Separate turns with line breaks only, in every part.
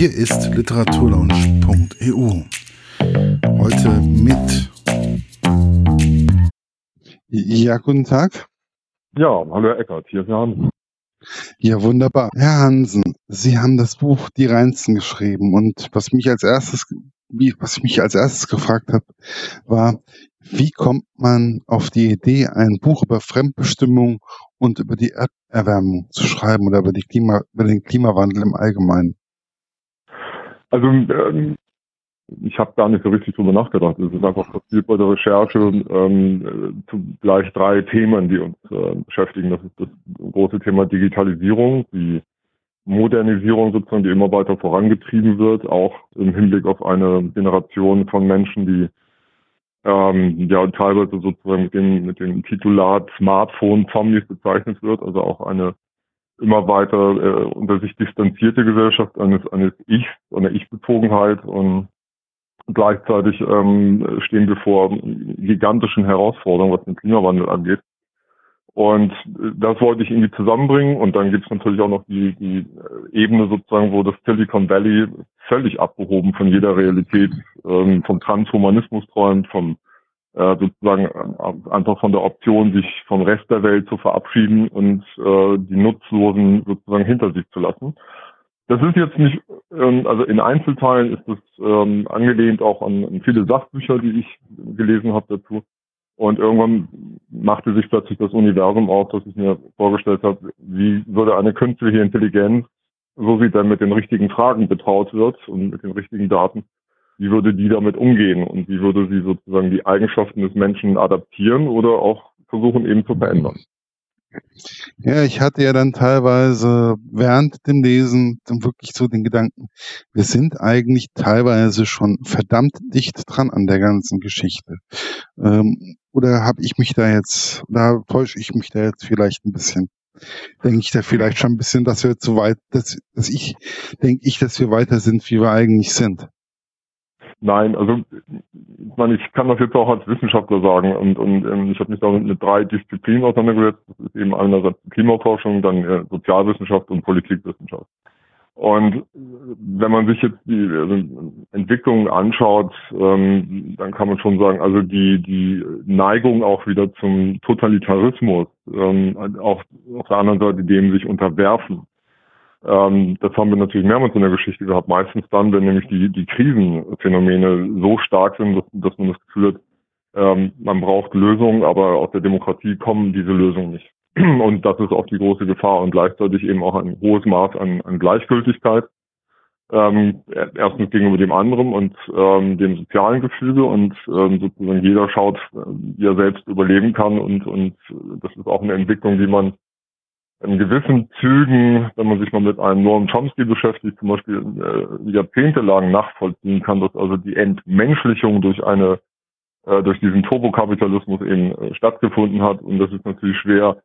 Hier ist literaturlaunch.eu. Heute mit.
Ja, guten Tag.
Ja, hallo Herr Eckert, hier ist Herr Hansen.
Ja, wunderbar. Herr Hansen, Sie haben das Buch Die Reinsten geschrieben und was mich als erstes, was ich mich als erstes gefragt habe, war, wie kommt man auf die Idee, ein Buch über Fremdbestimmung und über die Erderwärmung zu schreiben oder über, die Klima, über den Klimawandel im Allgemeinen?
Also ähm, ich habe gar nicht so richtig drüber nachgedacht. Es ist einfach passiert bei der Recherche ähm, zu gleich drei Themen, die uns äh, beschäftigen. Das ist das große Thema Digitalisierung, die Modernisierung sozusagen, die immer weiter vorangetrieben wird, auch im Hinblick auf eine Generation von Menschen, die ähm, ja teilweise sozusagen mit dem, mit dem Titulat Smartphone-Zombies bezeichnet wird, also auch eine immer weiter äh, unter sich distanzierte Gesellschaft eines, eines Ichs, einer Ich-Bezogenheit und gleichzeitig ähm, stehen wir vor gigantischen Herausforderungen, was den Klimawandel angeht. Und das wollte ich irgendwie zusammenbringen. Und dann gibt es natürlich auch noch die, die Ebene sozusagen, wo das Silicon Valley völlig abgehoben von jeder Realität, ähm, vom Transhumanismus träumt, vom äh, sozusagen äh, einfach von der Option, sich vom Rest der Welt zu verabschieden und äh, die Nutzlosen sozusagen hinter sich zu lassen. Das ist jetzt nicht, ähm, also in Einzelteilen ist es ähm, angelehnt auch an, an viele Sachbücher, die ich gelesen habe dazu. Und irgendwann machte sich plötzlich das Universum auf, das ich mir vorgestellt habe, wie würde eine künstliche Intelligenz, so sie dann mit den richtigen Fragen betraut wird und mit den richtigen Daten, wie würde die damit umgehen und wie würde sie sozusagen die Eigenschaften des Menschen adaptieren oder auch versuchen eben zu verändern.
Ja, ich hatte ja dann teilweise während dem Lesen dann wirklich so den Gedanken, wir sind eigentlich teilweise schon verdammt dicht dran an der ganzen Geschichte. Ähm, oder habe ich mich da jetzt, da täusche ich mich da jetzt vielleicht ein bisschen? Denke ich da vielleicht schon ein bisschen, dass wir zu weit, dass, dass ich, denke ich, dass wir weiter sind, wie wir eigentlich sind.
Nein, also ich meine, ich kann das jetzt auch als Wissenschaftler sagen und, und ähm, ich habe mich damit mit drei Disziplinen auseinandergesetzt. Das ist eben einerseits Klimaforschung, dann äh, Sozialwissenschaft und Politikwissenschaft. Und wenn man sich jetzt die also Entwicklungen anschaut, ähm, dann kann man schon sagen, also die, die Neigung auch wieder zum Totalitarismus, ähm, auch auf der anderen Seite dem sich unterwerfen, ähm, das haben wir natürlich mehrmals in der Geschichte gehabt. Meistens dann, wenn nämlich die, die Krisenphänomene so stark sind, dass, dass man das Gefühl hat, ähm, man braucht Lösungen, aber aus der Demokratie kommen diese Lösungen nicht. Und das ist auch die große Gefahr und gleichzeitig eben auch ein hohes Maß an, an Gleichgültigkeit. Ähm, erstens gegenüber dem anderen und ähm, dem sozialen Gefüge und ähm, sozusagen jeder schaut, wie er selbst überleben kann und, und das ist auch eine Entwicklung, die man in gewissen Zügen, wenn man sich mal mit einem Noam Chomsky beschäftigt, zum Beispiel äh, jahrzehntelang nachvollziehen kann, dass also die Entmenschlichung durch eine äh, durch diesen Turbokapitalismus eben äh, stattgefunden hat. Und das ist natürlich schwer,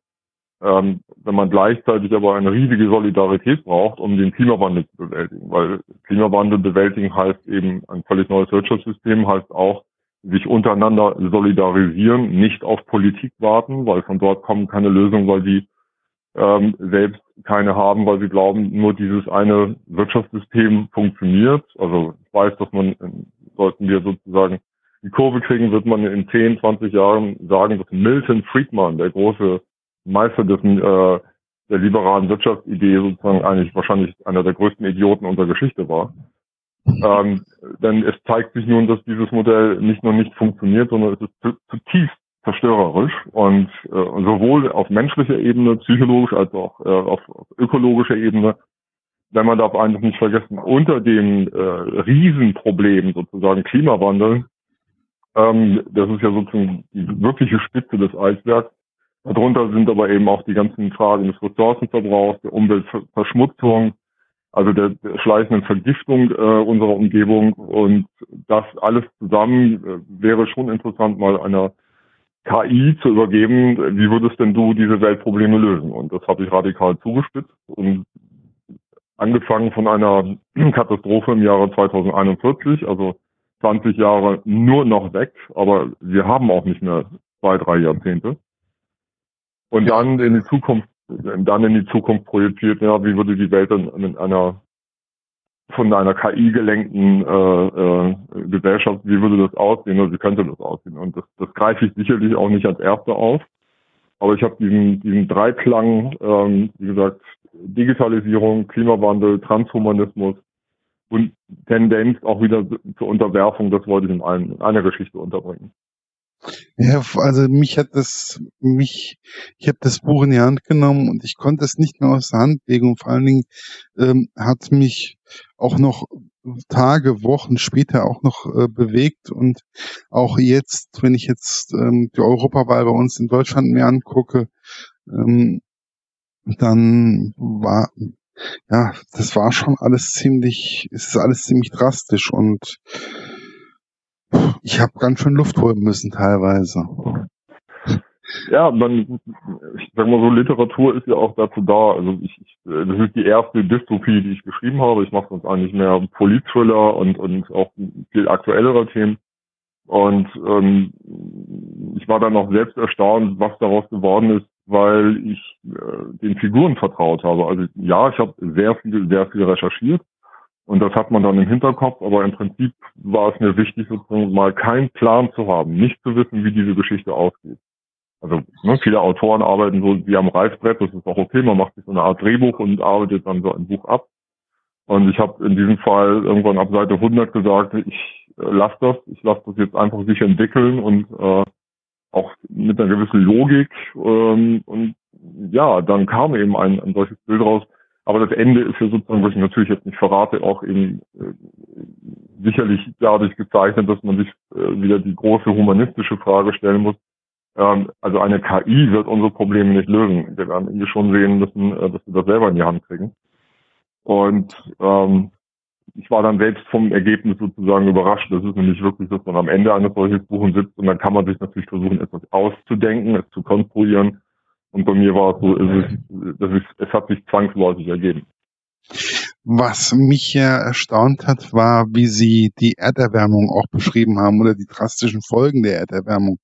ähm, wenn man gleichzeitig aber eine riesige Solidarität braucht, um den Klimawandel zu bewältigen. Weil Klimawandel bewältigen heißt eben ein völlig neues Wirtschaftssystem, heißt auch sich untereinander solidarisieren, nicht auf Politik warten, weil von dort kommen keine Lösungen, weil die ähm, selbst keine haben, weil sie glauben, nur dieses eine Wirtschaftssystem funktioniert. Also ich weiß, dass man, sollten wir sozusagen die Kurve kriegen, wird man in 10, 20 Jahren sagen, dass Milton Friedman, der große Meister dessen, äh, der liberalen Wirtschaftsidee sozusagen eigentlich wahrscheinlich einer der größten Idioten unserer Geschichte war. Ähm, denn es zeigt sich nun, dass dieses Modell nicht nur nicht funktioniert, sondern es ist zutiefst zerstörerisch und äh, sowohl auf menschlicher Ebene, psychologisch als auch äh, auf, auf ökologischer Ebene. Denn man darf eigentlich nicht vergessen, unter dem äh, Riesenproblem sozusagen Klimawandel, ähm, das ist ja sozusagen die wirkliche Spitze des Eisbergs. Darunter sind aber eben auch die ganzen Fragen des Ressourcenverbrauchs, der Umweltverschmutzung, also der, der schleichenden Vergiftung äh, unserer Umgebung und das alles zusammen äh, wäre schon interessant, mal einer KI zu übergeben, wie würdest denn du diese Weltprobleme lösen? Und das habe ich radikal zugespitzt und angefangen von einer Katastrophe im Jahre 2041, also 20 Jahre nur noch weg, aber wir haben auch nicht mehr zwei, drei Jahrzehnte. Und dann in die Zukunft, dann in die Zukunft projiziert, ja, wie würde die Welt dann in einer von einer KI gelenkten äh, äh, Gesellschaft, wie würde das aussehen oder wie könnte das aussehen? Und das, das greife ich sicherlich auch nicht als Erster auf. Aber ich habe diesen, diesen Dreiklang, ähm, wie gesagt, Digitalisierung, Klimawandel, Transhumanismus und Tendenz auch wieder zur Unterwerfung, das wollte ich in, einem, in einer Geschichte unterbringen.
Ja, also mich hat das, mich, ich habe das Buch in die Hand genommen und ich konnte es nicht mehr aus der Hand legen. Und vor allen Dingen ähm, hat mich auch noch Tage, Wochen später auch noch äh, bewegt. Und auch jetzt, wenn ich jetzt ähm, die Europawahl bei uns in Deutschland mir angucke, ähm, dann war ja, das war schon alles ziemlich, es ist alles ziemlich drastisch. Und ich habe ganz schön Luft holen müssen teilweise.
Ja, man, ich sag mal so, Literatur ist ja auch dazu da. Also ich, ich das ist die erste Dystopie, die ich geschrieben habe. Ich mache sonst eigentlich mehr Politthriller und und auch viel aktuellere Themen. Und ähm, ich war dann auch selbst erstaunt, was daraus geworden ist, weil ich äh, den Figuren vertraut habe. Also ja, ich habe sehr viel, sehr viel recherchiert und das hat man dann im Hinterkopf, aber im Prinzip war es mir wichtig, sozusagen mal keinen Plan zu haben, nicht zu wissen, wie diese Geschichte ausgeht. Also ne, viele Autoren arbeiten so wie am Reißbrett, das ist auch okay, man macht sich so eine Art Drehbuch und arbeitet dann so ein Buch ab. Und ich habe in diesem Fall irgendwann ab Seite 100 gesagt, ich äh, lasse das, ich lasse das jetzt einfach sich entwickeln und äh, auch mit einer gewissen Logik. Ähm, und ja, dann kam eben ein, ein solches Bild raus, aber das Ende ist ja sozusagen, was ich natürlich jetzt nicht verrate, auch eben äh, sicherlich dadurch gezeichnet, dass man sich äh, wieder die große humanistische Frage stellen muss. Ähm, also eine KI wird unsere Probleme nicht lösen. Wir werden irgendwie schon sehen müssen, äh, dass wir das selber in die Hand kriegen. Und ähm, ich war dann selbst vom Ergebnis sozusagen überrascht. Das ist nämlich wirklich, dass man am Ende eines solchen Buches sitzt und dann kann man sich natürlich versuchen, etwas auszudenken, es zu konstruieren und bei mir war es so, es, ist, das ist, es hat sich zwangsläufig ergeben.
Was mich ja erstaunt hat, war, wie Sie die Erderwärmung auch beschrieben haben oder die drastischen Folgen der Erderwärmung.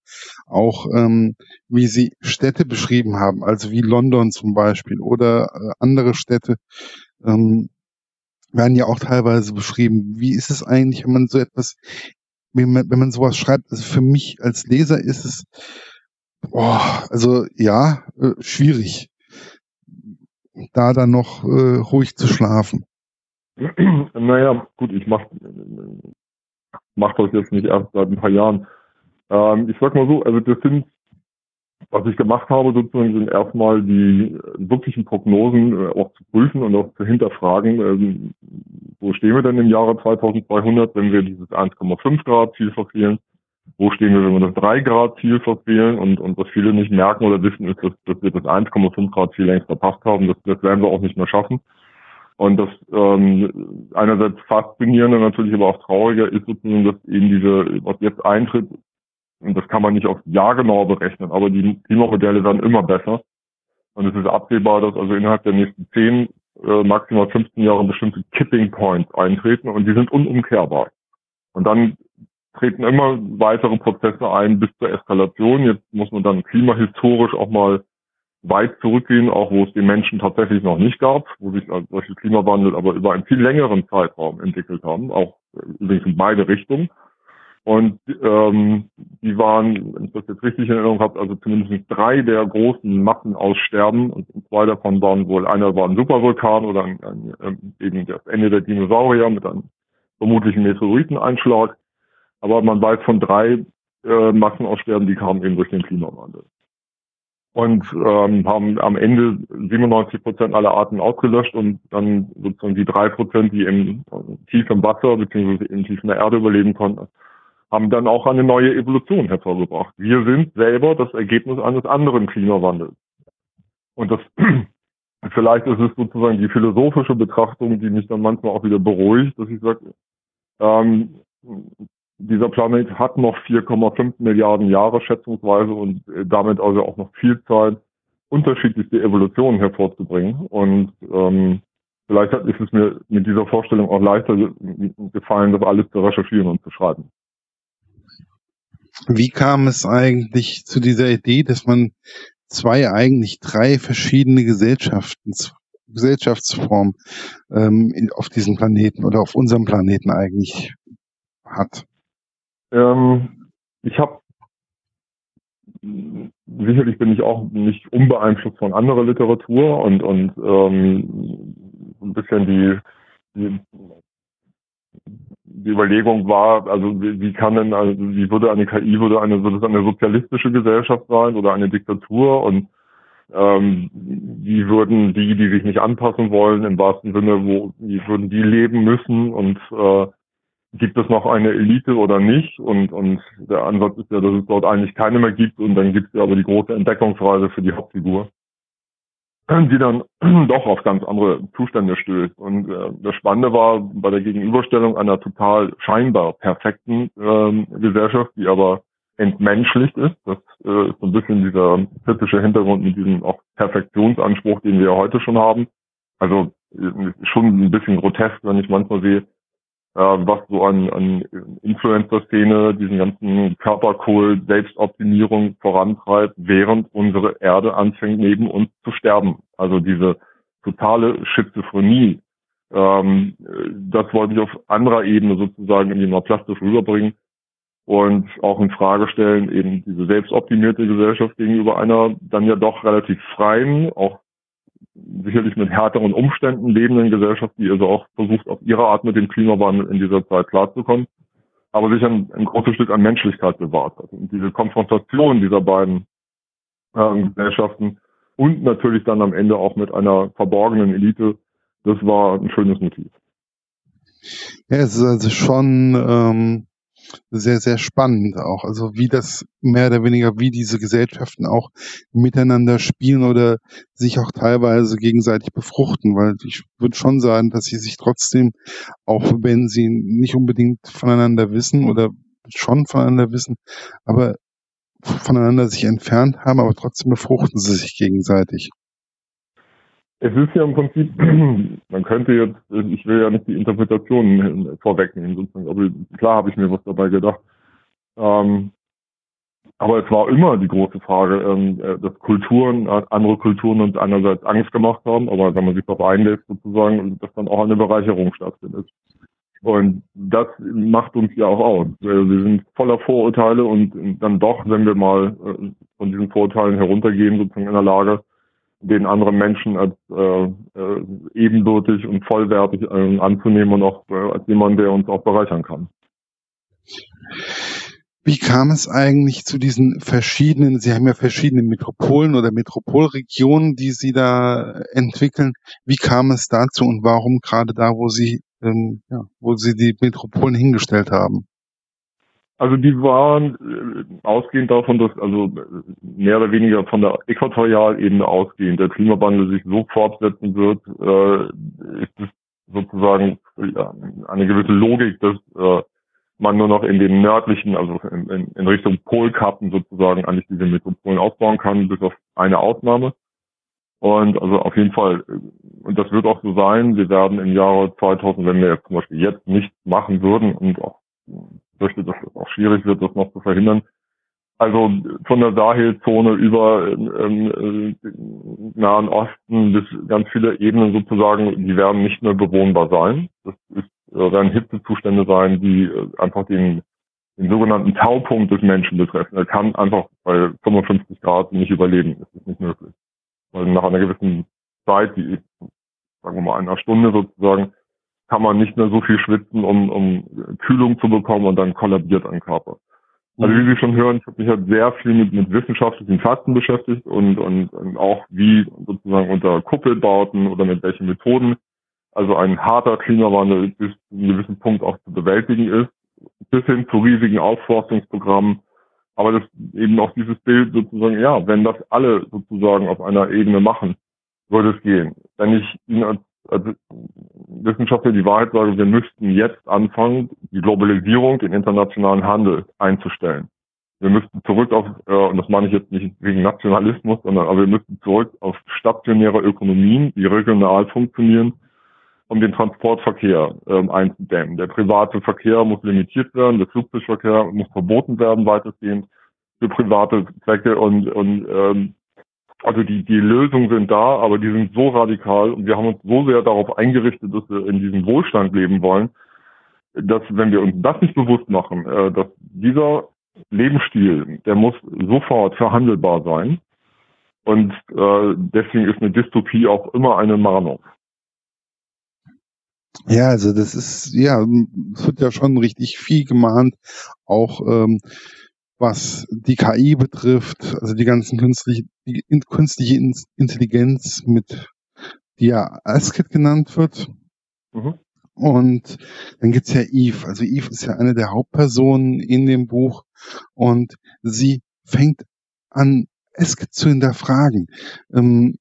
Auch ähm, wie Sie Städte beschrieben haben, also wie London zum Beispiel oder äh, andere Städte ähm, werden ja auch teilweise beschrieben. Wie ist es eigentlich, wenn man so etwas, wenn man, wenn man sowas schreibt? Also für mich als Leser ist es Boah, also ja, äh, schwierig, da dann noch äh, ruhig zu schlafen.
Naja, gut, ich mach, mach das jetzt nicht erst seit ein paar Jahren. Ähm, ich sag mal so, also das sind, was ich gemacht habe, sozusagen sind erstmal die wirklichen Prognosen äh, auch zu prüfen und auch zu hinterfragen, ähm, wo stehen wir denn im Jahre 2200, wenn wir dieses 1,5 Grad Ziel verfehlen wo stehen wir, wenn wir das 3-Grad-Ziel verfehlen und, und was viele nicht merken oder wissen, ist, dass, dass wir das 1,5 Grad-Ziel längst verpasst haben. Das, das werden wir auch nicht mehr schaffen. Und das ähm, einerseits faszinierende, natürlich aber auch trauriger ist sozusagen, dass eben diese, was jetzt eintritt, und das kann man nicht auf Jahr genau berechnen, aber die Klimamodelle werden immer besser. Und es ist absehbar, dass also innerhalb der nächsten 10, äh, maximal 15 Jahre bestimmte Kipping Points eintreten und die sind unumkehrbar. Und dann treten immer weitere Prozesse ein bis zur Eskalation. Jetzt muss man dann klimahistorisch auch mal weit zurückgehen, auch wo es den Menschen tatsächlich noch nicht gab, wo sich also solche Klimawandel aber über einen viel längeren Zeitraum entwickelt haben, auch übrigens in beide Richtungen. Und ähm, die waren, wenn ich das jetzt richtig in Erinnerung habe, also zumindest drei der großen Massen aussterben und zwei davon waren wohl, einer war ein Supervulkan oder ein, ein, ähm, eben das Ende der Dinosaurier mit einem vermutlichen Meteoriteneinschlag. Aber man weiß von drei äh, Massenaussterben, die kamen eben durch den Klimawandel. Und ähm, haben am Ende 97 Prozent aller Arten ausgelöscht und dann sozusagen die drei Prozent, die im tief im Wasser bzw. im tiefen Erde überleben konnten, haben dann auch eine neue Evolution hervorgebracht. Wir sind selber das Ergebnis eines anderen Klimawandels. Und das vielleicht ist es sozusagen die philosophische Betrachtung, die mich dann manchmal auch wieder beruhigt, dass ich sage, ähm, dieser Planet hat noch 4,5 Milliarden Jahre schätzungsweise und äh, damit also auch noch viel Zeit, unterschiedlichste Evolutionen hervorzubringen. Und ähm, vielleicht ist es mir mit dieser Vorstellung auch leichter gefallen, das alles zu recherchieren und zu schreiben.
Wie kam es eigentlich zu dieser Idee, dass man zwei, eigentlich drei verschiedene Gesellschaften Gesellschaftsform ähm, auf diesem Planeten oder auf unserem Planeten eigentlich hat?
Ähm, ich habe sicherlich bin ich auch nicht unbeeinflusst von anderer Literatur und und ähm, ein bisschen die, die die Überlegung war, also wie, wie kann denn, also wie würde eine KI, würde eine, würde es eine sozialistische Gesellschaft sein oder eine Diktatur? Und ähm, wie würden die, die sich nicht anpassen wollen, im wahrsten Sinne, wo, wie würden die leben müssen? Und äh, gibt es noch eine Elite oder nicht? Und, und der Ansatz ist ja, dass es dort eigentlich keine mehr gibt und dann gibt es ja aber die große Entdeckungsreise für die Hauptfigur die dann doch auf ganz andere Zustände stößt. Und äh, das Spannende war bei der Gegenüberstellung einer total scheinbar perfekten ähm, Gesellschaft, die aber entmenschlicht ist. Das äh, ist so ein bisschen dieser typische Hintergrund mit diesem auch Perfektionsanspruch, den wir heute schon haben. Also äh, schon ein bisschen grotesk, wenn ich manchmal sehe, was so an, an Influencer-Szene, diesen ganzen Körperkult, Selbstoptimierung vorantreibt, während unsere Erde anfängt, neben uns zu sterben. Also diese totale Schizophrenie, ähm, das wollte ich auf anderer Ebene sozusagen irgendwie mal plastisch rüberbringen und auch in Frage stellen, eben diese selbstoptimierte Gesellschaft gegenüber einer dann ja doch relativ freien, auch sicherlich mit härteren Umständen lebenden Gesellschaft, die also auch versucht, auf ihre Art mit dem Klimawandel in dieser Zeit klarzukommen, aber sich ein, ein großes Stück an Menschlichkeit bewahrt hat. Und diese Konfrontation dieser beiden äh, Gesellschaften und natürlich dann am Ende auch mit einer verborgenen Elite, das war ein schönes Motiv.
Ja, es ist also schon ähm, sehr, sehr spannend auch. Also wie das mehr oder weniger, wie diese Gesellschaften auch miteinander spielen oder sich auch teilweise gegenseitig befruchten, weil ich würde schon sagen, dass sie sich trotzdem, auch wenn sie nicht unbedingt voneinander wissen oder schon voneinander wissen, aber voneinander sich entfernt haben, aber trotzdem befruchten sie sich gegenseitig.
Es ist ja im Prinzip, man könnte jetzt, ich will ja nicht die Interpretation vorwegnehmen, sozusagen, aber klar habe ich mir was dabei gedacht. Ähm, aber es war immer die große Frage, ähm, äh, dass Kulturen, andere Kulturen uns einerseits Angst gemacht haben, aber wenn man sich darauf einlässt sozusagen, dass dann auch eine Bereicherung stattfindet. Und das macht uns ja auch aus. Wir sind voller Vorurteile und dann doch, wenn wir mal äh, von diesen Vorurteilen heruntergehen, sozusagen in der Lage, den anderen Menschen als äh, äh, ebenbürtig und vollwertig äh, anzunehmen und auch äh, als jemand, der uns auch bereichern kann.
Wie kam es eigentlich zu diesen verschiedenen, Sie haben ja verschiedene Metropolen oder Metropolregionen, die Sie da entwickeln. Wie kam es dazu und warum gerade da, wo Sie, ähm, ja, wo Sie die Metropolen hingestellt haben?
Also die waren äh, ausgehend davon, dass also mehr oder weniger von der Äquatorialebene ausgehend der Klimawandel sich so fortsetzen wird, äh, ist es sozusagen eine gewisse Logik, dass äh, man nur noch in den nördlichen, also in, in, in Richtung Polkappen sozusagen eigentlich diese Metropolen aufbauen kann, bis auf eine Ausnahme. Und also auf jeden Fall, und das wird auch so sein, wir werden im Jahre 2000, wenn wir jetzt zum Beispiel jetzt nichts machen würden und auch fürchte, dass es auch schwierig wird, das noch zu verhindern. Also von der Sahelzone über ähm, äh, Nahen Osten bis ganz viele Ebenen sozusagen, die werden nicht mehr bewohnbar sein. Das ist, äh, werden Hitzezustände sein, die äh, einfach den, den sogenannten Taupunkt des Menschen betreffen. Er kann einfach bei 55 Grad nicht überleben. Das ist nicht möglich. Weil nach einer gewissen Zeit, die sagen wir mal einer Stunde sozusagen, kann man nicht mehr so viel schwitzen, um, um Kühlung zu bekommen und dann kollabiert ein Körper. Also wie Sie schon hören, ich habe mich halt sehr viel mit, mit wissenschaftlichen Fakten beschäftigt und, und, und auch wie sozusagen unter Kuppelbauten oder mit welchen Methoden also ein harter Klimawandel bis zu einem gewissen Punkt auch zu bewältigen ist, bis hin zu riesigen Aufforstungsprogrammen. Aber das eben auch dieses Bild sozusagen, ja, wenn das alle sozusagen auf einer Ebene machen, würde es gehen. Wenn ich Ihnen als Wissenschaftler die Wahrheit sagen, wir müssten jetzt anfangen, die Globalisierung, den internationalen Handel einzustellen. Wir müssten zurück auf, äh, und das meine ich jetzt nicht wegen Nationalismus, sondern aber wir müssten zurück auf stationäre Ökonomien, die regional funktionieren, um den Transportverkehr ähm, einzudämmen. Der private Verkehr muss limitiert werden, der Flugzeugverkehr muss verboten werden weitestgehend für private Zwecke und, und ähm, also die, die Lösungen sind da, aber die sind so radikal und wir haben uns so sehr darauf eingerichtet, dass wir in diesem Wohlstand leben wollen, dass wenn wir uns das nicht bewusst machen, äh, dass dieser Lebensstil, der muss sofort verhandelbar sein. Und äh, deswegen ist eine Dystopie auch immer eine Mahnung.
Ja, also das ist, ja, es wird ja schon richtig viel gemahnt, auch ähm, was die KI betrifft, also die ganzen künstliche, die künstliche Intelligenz mit, die ja ASCII genannt wird. Mhm. Und dann gibt's ja Eve. Also Eve ist ja eine der Hauptpersonen in dem Buch und sie fängt an, ASCII zu hinterfragen. Ähm,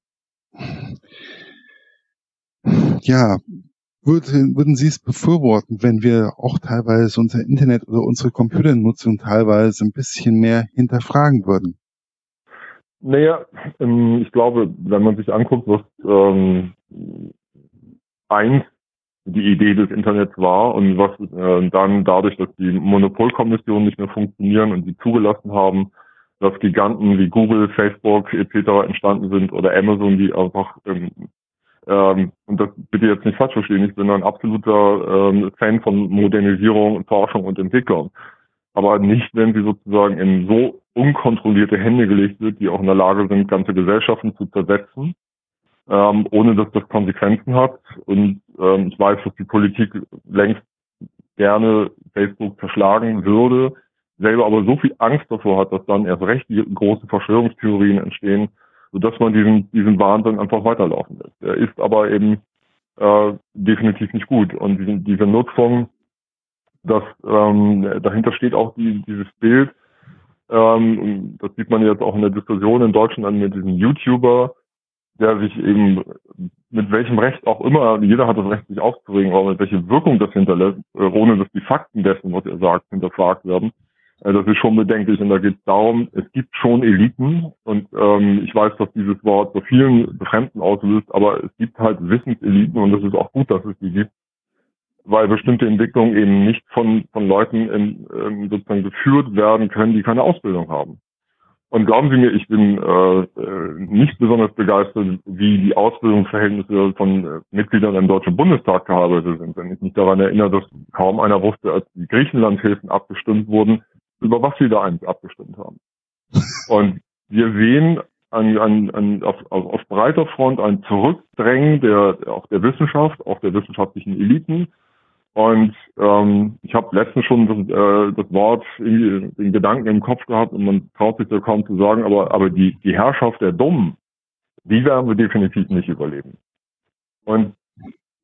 ja, würden, würden Sie es befürworten, wenn wir auch teilweise unser Internet oder unsere Computernutzung teilweise ein bisschen mehr hinterfragen würden?
Naja, ähm, ich glaube, wenn man sich anguckt, was ähm, eins die Idee des Internets war und was äh, dann dadurch, dass die Monopolkommissionen nicht mehr funktionieren und die zugelassen haben, dass Giganten wie Google, Facebook etc. entstanden sind oder Amazon, die einfach ähm, ähm, und das bitte jetzt nicht falsch verstehen, ich bin ein absoluter ähm, Fan von Modernisierung, Forschung und Entwicklung. Aber nicht, wenn sie sozusagen in so unkontrollierte Hände gelegt wird, die auch in der Lage sind, ganze Gesellschaften zu zersetzen, ähm, ohne dass das Konsequenzen hat. Und ähm, ich weiß, dass die Politik längst gerne Facebook verschlagen würde, selber aber so viel Angst davor hat, dass dann erst recht die großen Verschwörungstheorien entstehen, sodass man diesen, diesen Wahnsinn einfach weiterlaufen lässt. Er ist aber eben äh, definitiv nicht gut. Und diese, diese Nutzung, das ähm, dahinter steht auch die, dieses Bild, ähm, das sieht man jetzt auch in der Diskussion in Deutschland mit diesem YouTuber, der sich eben mit welchem Recht auch immer, jeder hat das Recht, sich aufzuregen, aber mit welcher Wirkung das hinterlässt, äh, ohne dass die Fakten dessen, was er sagt, hinterfragt werden. Das ist schon bedenklich und da geht es darum, es gibt schon Eliten und ähm, ich weiß, dass dieses Wort so vielen Befremden auslöst, aber es gibt halt Wissenseliten und es ist auch gut, dass es die gibt, weil bestimmte Entwicklungen eben nicht von, von Leuten in, ähm, sozusagen geführt werden können, die keine Ausbildung haben. Und glauben Sie mir, ich bin äh, äh nicht besonders begeistert, wie die Ausbildungsverhältnisse von äh, Mitgliedern im Deutschen Bundestag gearbeitet sind. Wenn ich mich daran erinnere, dass kaum einer wusste, als die Griechenlandhilfen abgestimmt wurden, über was sie da eigentlich abgestimmt haben. Und wir sehen an, an, an, auf, auf, breiter Front ein Zurückdrängen der, auch der Wissenschaft, auch der wissenschaftlichen Eliten. Und ähm, ich habe letztens schon das, äh, das Wort, den Gedanken im Kopf gehabt und man traut sich da kaum zu sagen, aber, aber die, die Herrschaft der Dummen, die werden wir definitiv nicht überleben. Und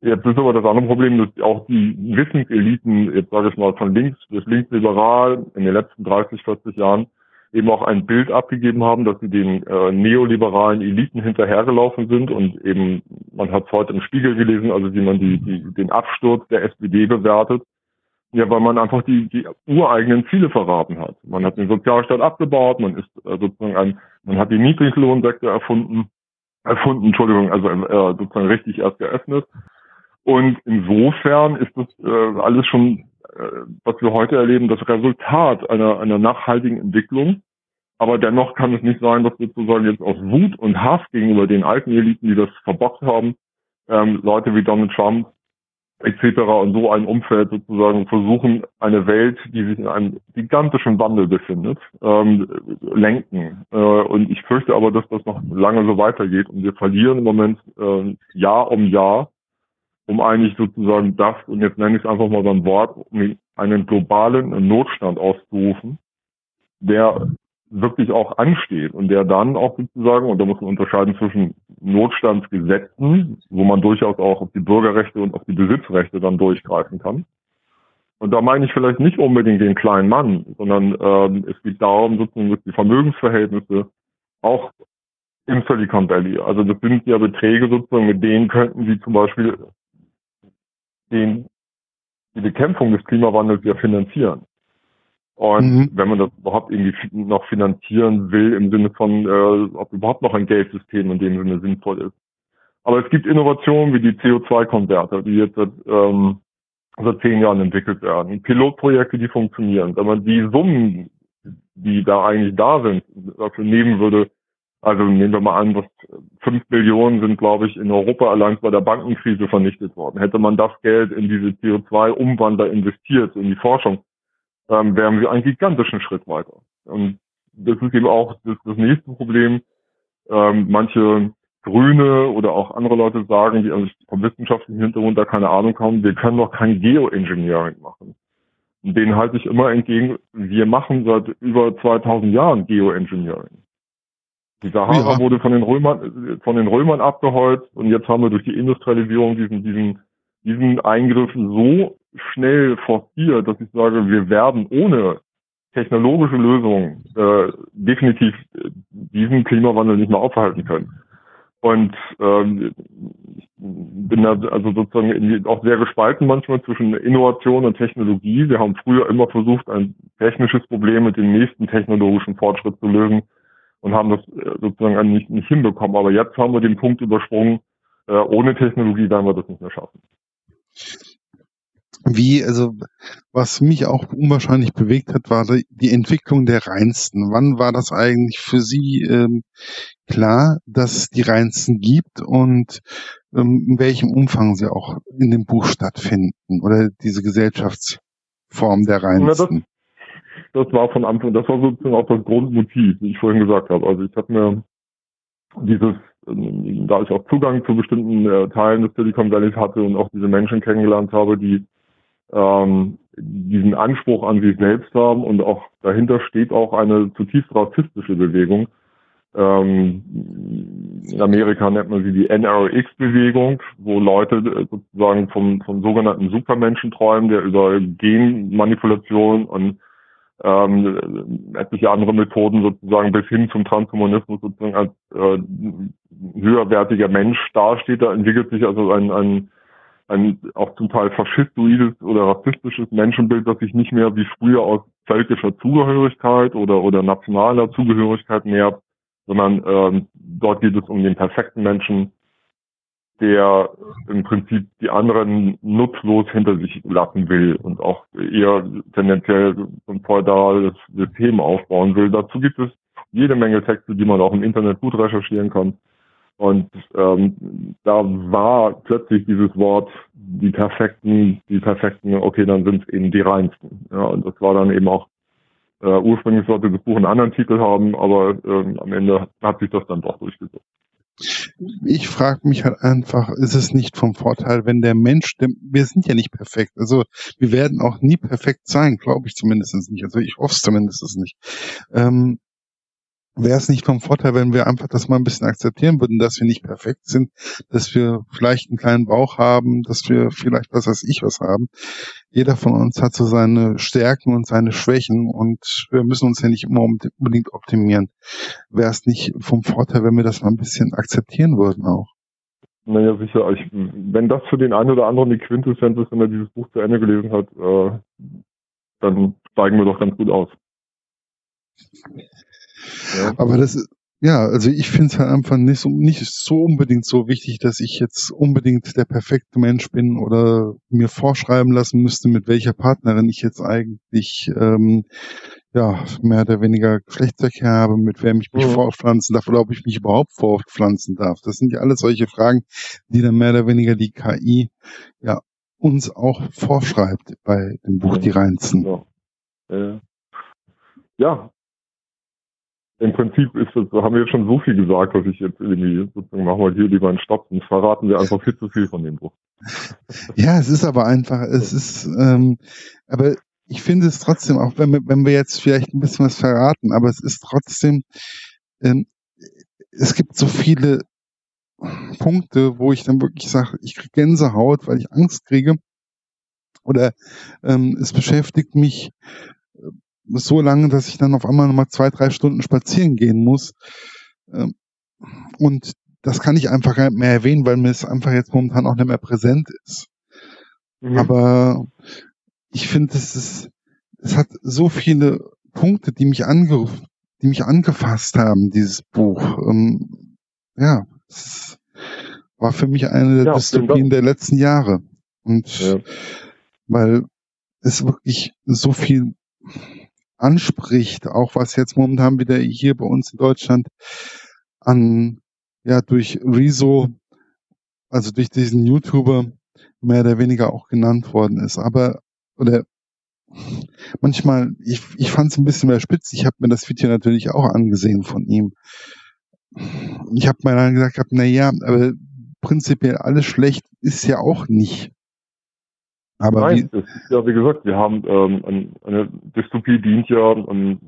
Jetzt ist aber das andere Problem, dass auch die Wissenseliten, jetzt sage ich mal von links bis linksliberal in den letzten 30, 40 Jahren eben auch ein Bild abgegeben haben, dass sie den äh, neoliberalen Eliten hinterhergelaufen sind und eben, man hat es heute im Spiegel gelesen, also wie man die, die, den Absturz der SPD bewertet. Ja, weil man einfach die, die ureigenen Ziele verraten hat. Man hat den Sozialstaat abgebaut, man ist äh, sozusagen ein, man hat die Niedriglohnsektor erfunden, erfunden, Entschuldigung, also äh, sozusagen richtig erst geöffnet und insofern ist das äh, alles schon, äh, was wir heute erleben, das Resultat einer, einer nachhaltigen Entwicklung. Aber dennoch kann es nicht sein, dass sozusagen jetzt aus Wut und Hass gegenüber den alten Eliten, die das verbockt haben, ähm, Leute wie Donald Trump etc. und so ein Umfeld sozusagen versuchen, eine Welt, die sich in einem gigantischen Wandel befindet, ähm, lenken. Äh, und ich fürchte aber, dass das noch lange so weitergeht und wir verlieren im Moment äh, Jahr um Jahr um eigentlich sozusagen das, und jetzt nenne ich es einfach mal beim Wort, um einen globalen Notstand auszurufen, der wirklich auch ansteht und der dann auch sozusagen, und da muss man unterscheiden zwischen Notstandsgesetzen, wo man durchaus auch auf die Bürgerrechte und auf die Besitzrechte dann durchgreifen kann. Und da meine ich vielleicht nicht unbedingt den kleinen Mann, sondern ähm, es geht darum, sozusagen die Vermögensverhältnisse auch im Silicon Valley. Also das sind ja Beträge sozusagen, mit denen könnten Sie zum Beispiel den, die Bekämpfung des Klimawandels ja finanzieren. Und mhm. wenn man das überhaupt irgendwie noch finanzieren will, im Sinne von, äh, ob überhaupt noch ein Geldsystem in dem Sinne sinnvoll ist. Aber es gibt Innovationen wie die CO2-Konverter, die jetzt seit, ähm, seit zehn Jahren entwickelt werden. Pilotprojekte, die funktionieren. Wenn man die Summen, die da eigentlich da sind, dafür nehmen würde, Also nehmen wir mal an, dass fünf Billionen sind, glaube ich, in Europa allein bei der Bankenkrise vernichtet worden. Hätte man das Geld in diese CO2-Umwandler investiert, in die Forschung, ähm, wären wir einen gigantischen Schritt weiter. Und das ist eben auch das, das nächste Problem. Ähm, manche Grüne oder auch andere Leute sagen, die also vom wissenschaftlichen Hintergrund da keine Ahnung haben, wir können doch kein Geoengineering machen. Und denen halte ich immer entgegen, wir machen seit über 2000 Jahren Geoengineering. Die Sahara ja. wurde von den Römern, von den Römern abgeholzt und jetzt haben wir durch die Industrialisierung diesen, diesen, diesen Eingriff so schnell forciert, dass ich sage, wir werden ohne technologische Lösungen äh, definitiv diesen Klimawandel nicht mehr aufhalten können. Und ähm, ich bin da also sozusagen auch sehr gespalten manchmal zwischen Innovation und Technologie. Wir haben früher immer versucht, ein technisches Problem mit dem nächsten technologischen Fortschritt zu lösen und haben das äh, sozusagen nicht, nicht hinbekommen. Aber jetzt haben wir den Punkt übersprungen, äh, ohne Technologie werden wir das nicht mehr schaffen.
Wie, also, was mich auch unwahrscheinlich bewegt hat, war die Entwicklung der Reinsten. Wann war das eigentlich für Sie ähm, klar, dass es die Reinsten gibt und ähm, in welchem Umfang sie auch in dem Buch stattfinden oder diese Gesellschaftsform der Reinsten?
Das, war von Anfang, das war sozusagen auch das Grundmotiv, wie ich vorhin gesagt habe. Also ich habe mir dieses, da ich auch Zugang zu bestimmten äh, Teilen des Silicon Valleys hatte und auch diese Menschen kennengelernt habe, die ähm, diesen Anspruch an sich selbst haben und auch dahinter steht auch eine zutiefst rassistische Bewegung. Ähm, in Amerika nennt man sie die NRX-Bewegung, wo Leute äh, sozusagen vom, vom sogenannten Supermenschen träumen, der über Genmanipulation und ähm, etliche andere Methoden sozusagen bis hin zum Transhumanismus sozusagen als äh, höherwertiger Mensch dasteht. Da entwickelt sich also ein, ein ein auch zum Teil faschistoides oder rassistisches Menschenbild, das sich nicht mehr wie früher aus völkischer Zugehörigkeit oder, oder nationaler Zugehörigkeit nährt, sondern ähm, dort geht es um den perfekten Menschen, der im Prinzip die anderen nutzlos hinter sich lassen will und auch eher tendenziell ein feudales System aufbauen will. Dazu gibt es jede Menge Texte, die man auch im Internet gut recherchieren kann. Und ähm, da war plötzlich dieses Wort, die perfekten, die perfekten, okay, dann sind es eben die reinsten. Ja, und das war dann eben auch, äh, ursprünglich sollte das Buch einen anderen Titel haben, aber ähm, am Ende hat sich das dann doch durchgesetzt.
Ich frage mich halt einfach, ist es nicht vom Vorteil, wenn der Mensch, wir sind ja nicht perfekt, also wir werden auch nie perfekt sein, glaube ich zumindest nicht, also ich hoffe es zumindest nicht. Ähm, wäre es nicht vom Vorteil, wenn wir einfach das mal ein bisschen akzeptieren würden, dass wir nicht perfekt sind, dass wir vielleicht einen kleinen Bauch haben, dass wir vielleicht was weiß ich was haben. Jeder von uns hat so seine Stärken und seine Schwächen und wir müssen uns ja nicht immer unbedingt optimieren. Wäre es nicht vom Vorteil, wenn wir das mal ein bisschen akzeptieren würden auch?
Naja, sicher. Ich, wenn das für den einen oder anderen die Quintessenz ist, wenn er dieses Buch zu Ende gelesen hat, äh, dann steigen wir doch ganz gut aus.
Aber das ja, also ich finde es halt einfach nicht so, nicht so unbedingt so wichtig, dass ich jetzt unbedingt der perfekte Mensch bin oder mir vorschreiben lassen müsste, mit welcher Partnerin ich jetzt eigentlich ähm, ja mehr oder weniger Geschlechtsverkehr habe, mit wem ich mich mhm. fortpflanzen darf oder ob ich mich überhaupt fortpflanzen darf. Das sind ja alles solche Fragen, die dann mehr oder weniger die KI ja uns auch vorschreibt bei dem Buch Die Reinsten.
Ja. Äh, ja, im Prinzip ist das, haben wir schon so viel gesagt, dass ich jetzt irgendwie sozusagen machen wir hier lieber einen Stopp und verraten wir einfach viel zu viel von dem Buch.
Ja, es ist aber einfach, es ist, ähm, aber ich finde es trotzdem, auch wenn wir, wenn wir jetzt vielleicht ein bisschen was verraten, aber es ist trotzdem, ähm, es gibt so viele Punkte, wo ich dann wirklich sage, ich kriege Gänsehaut, weil ich Angst kriege. Oder ähm, es beschäftigt mich so lange, dass ich dann auf einmal nochmal zwei, drei Stunden spazieren gehen muss. Ähm, und das kann ich einfach gar nicht mehr erwähnen, weil mir es einfach jetzt momentan auch nicht mehr präsent ist. Mhm. Aber ich finde, es ist, es hat so viele Punkte, die mich angerufen, die mich angefasst haben, dieses Buch. Ähm, ja, es war für mich eine der ja, Dystopien der letzten Jahre. Und ja. weil es wirklich so viel anspricht, auch was jetzt momentan wieder hier bei uns in Deutschland an, ja, durch Rezo, also durch diesen YouTuber, mehr oder weniger auch genannt worden ist. Aber, oder manchmal, ich, ich fand es ein bisschen mehr spitz. Ich habe mir das Video natürlich auch angesehen von ihm. Ich habe mir dann gesagt, na ja, aber prinzipiell alles schlecht ist ja auch nicht.
Aber Nein, wie, ist, ja wie gesagt, wir haben ähm, eine Dystopie dient ja, ähm,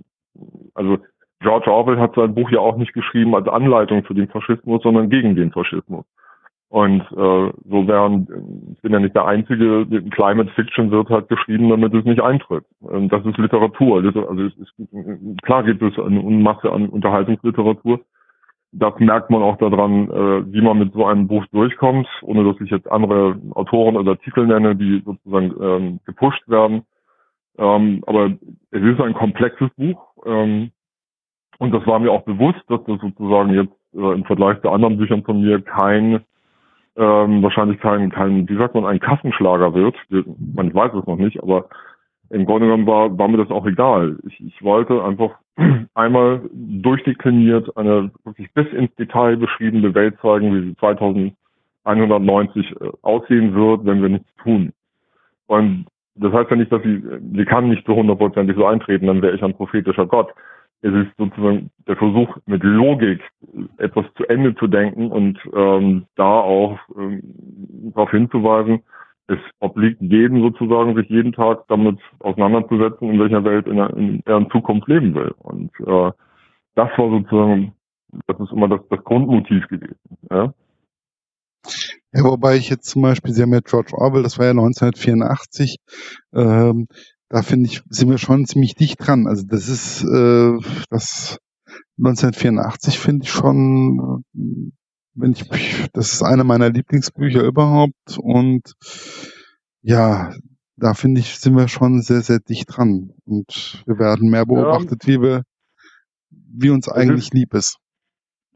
also George Orwell hat sein Buch ja auch nicht geschrieben als Anleitung zu dem Faschismus, sondern gegen den Faschismus. Und äh, so wären, ich bin ja nicht der Einzige, Climate Fiction wird halt geschrieben, damit es nicht eintritt. Ähm, das ist Literatur. Also es ist, klar gibt es eine Masse an Unterhaltungsliteratur. Das merkt man auch daran, äh, wie man mit so einem Buch durchkommt, ohne dass ich jetzt andere Autoren oder Titel nenne, die sozusagen ähm, gepusht werden. Ähm, aber es ist ein komplexes Buch. Ähm, und das war mir auch bewusst, dass das sozusagen jetzt äh, im Vergleich zu anderen Büchern von mir kein ähm, wahrscheinlich kein, kein, wie sagt man, ein Kassenschlager wird. Man weiß es noch nicht, aber im Grunde genommen war, war mir das auch egal. Ich, ich wollte einfach einmal durchdekliniert eine wirklich bis ins Detail beschriebene Welt zeigen, wie sie 2190 äh, aussehen wird, wenn wir nichts tun. Und das heißt ja nicht, dass sie, sie kann nicht zu hundertprozentig so eintreten, dann wäre ich ein prophetischer Gott es ist sozusagen der Versuch, mit Logik etwas zu Ende zu denken und ähm, da auch ähm, darauf hinzuweisen, es obliegt jedem sozusagen, sich jeden Tag damit auseinanderzusetzen, in welcher Welt in er in, in Zukunft leben will. Und äh, das war sozusagen, das ist immer das, das Grundmotiv gewesen. Ja?
Ja, wobei ich jetzt zum Beispiel, Sie haben ja George Orwell, das war ja 1984, ähm, da finde ich, sind wir schon ziemlich dicht dran. Also das ist äh, das 1984 finde ich schon, wenn ich das ist einer meiner Lieblingsbücher überhaupt und ja, da finde ich, sind wir schon sehr, sehr dicht dran. Und wir werden mehr beobachtet, ja. wie wir, wie uns eigentlich ist, lieb ist.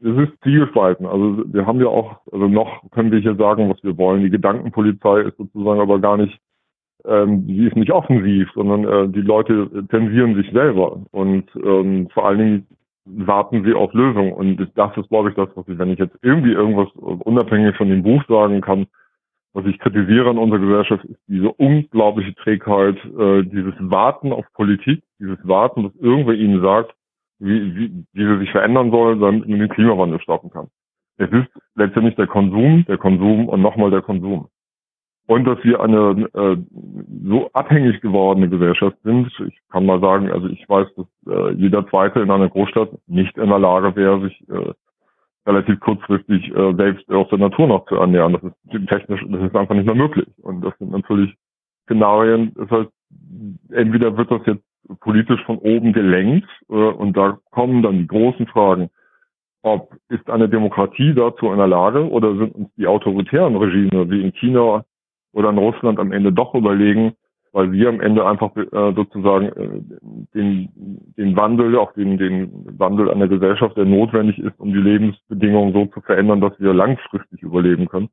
Es ist zielgespalten. Also wir haben ja auch, also noch können wir hier sagen, was wir wollen. Die Gedankenpolizei ist sozusagen aber gar nicht ähm, die ist nicht offensiv, sondern äh, die Leute zensieren sich selber und ähm, vor allen Dingen warten sie auf Lösungen. Und das ist, glaube ich, das, was ich, wenn ich jetzt irgendwie irgendwas unabhängig von dem Buch sagen kann, was ich kritisiere an unserer Gesellschaft, ist diese unglaubliche Trägheit, äh, dieses Warten auf Politik, dieses Warten, dass irgendwer ihnen sagt, wie, wie, wie sie sich verändern soll, damit man den Klimawandel stoppen kann. Es ist letztendlich der Konsum, der Konsum und nochmal der Konsum und dass wir eine äh, so abhängig gewordene Gesellschaft sind. Ich kann mal sagen, also ich weiß, dass äh, jeder Zweite in einer Großstadt nicht in der Lage wäre, sich äh, relativ kurzfristig äh, selbst aus der Natur noch zu ernähren. Das ist technisch, das ist einfach nicht mehr möglich. Und das sind natürlich Szenarien, das heißt, entweder wird das jetzt politisch von oben gelenkt äh, und da kommen dann die großen Fragen, ob ist eine Demokratie dazu in der Lage oder sind uns die autoritären Regime wie in China oder in Russland am Ende doch überlegen, weil wir am Ende einfach äh, sozusagen äh, den, den Wandel, auch den, den Wandel an der Gesellschaft, der notwendig ist, um die Lebensbedingungen so zu verändern, dass wir langfristig überleben können,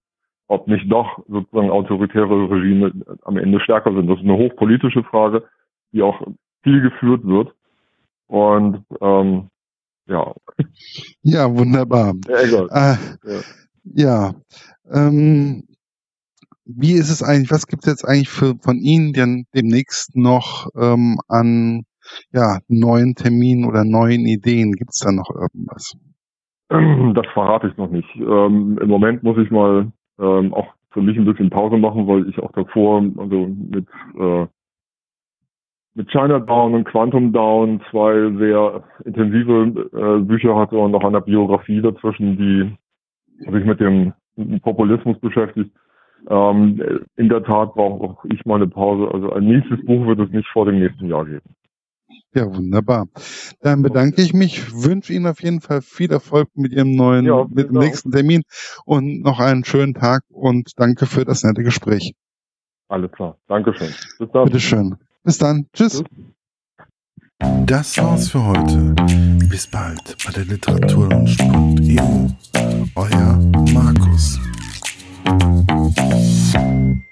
ob nicht doch sozusagen autoritäre Regime am Ende stärker sind. Das ist eine hochpolitische Frage, die auch viel geführt wird. Und ähm, ja.
Ja, wunderbar. Ja. Äh, ja. ja. Ähm, wie ist es eigentlich, was gibt es jetzt eigentlich für, von Ihnen denn demnächst noch ähm, an ja, neuen Terminen oder neuen Ideen? Gibt es da noch irgendwas?
Das verrate ich noch nicht. Ähm, Im Moment muss ich mal ähm, auch für mich ein bisschen Pause machen, weil ich auch davor, also mit, äh, mit Chinatown und Quantum Down zwei sehr intensive äh, Bücher hatte und noch eine Biografie dazwischen, die sich mit dem Populismus beschäftigt. Ähm, in der Tat brauche auch ich mal eine Pause. Also ein nächstes Buch wird es nicht vor dem nächsten Jahr geben.
Ja, wunderbar. Dann bedanke ich mich, wünsche Ihnen auf jeden Fall viel Erfolg mit Ihrem neuen, ja, mit dem nächsten Termin und noch einen schönen Tag und danke für das nette Gespräch.
Alles klar. Dankeschön.
Bis dann. Bitteschön. Bis dann. Tschüss.
Das war's für heute. Bis bald bei der Literaturlaunch.eu. Euer thank you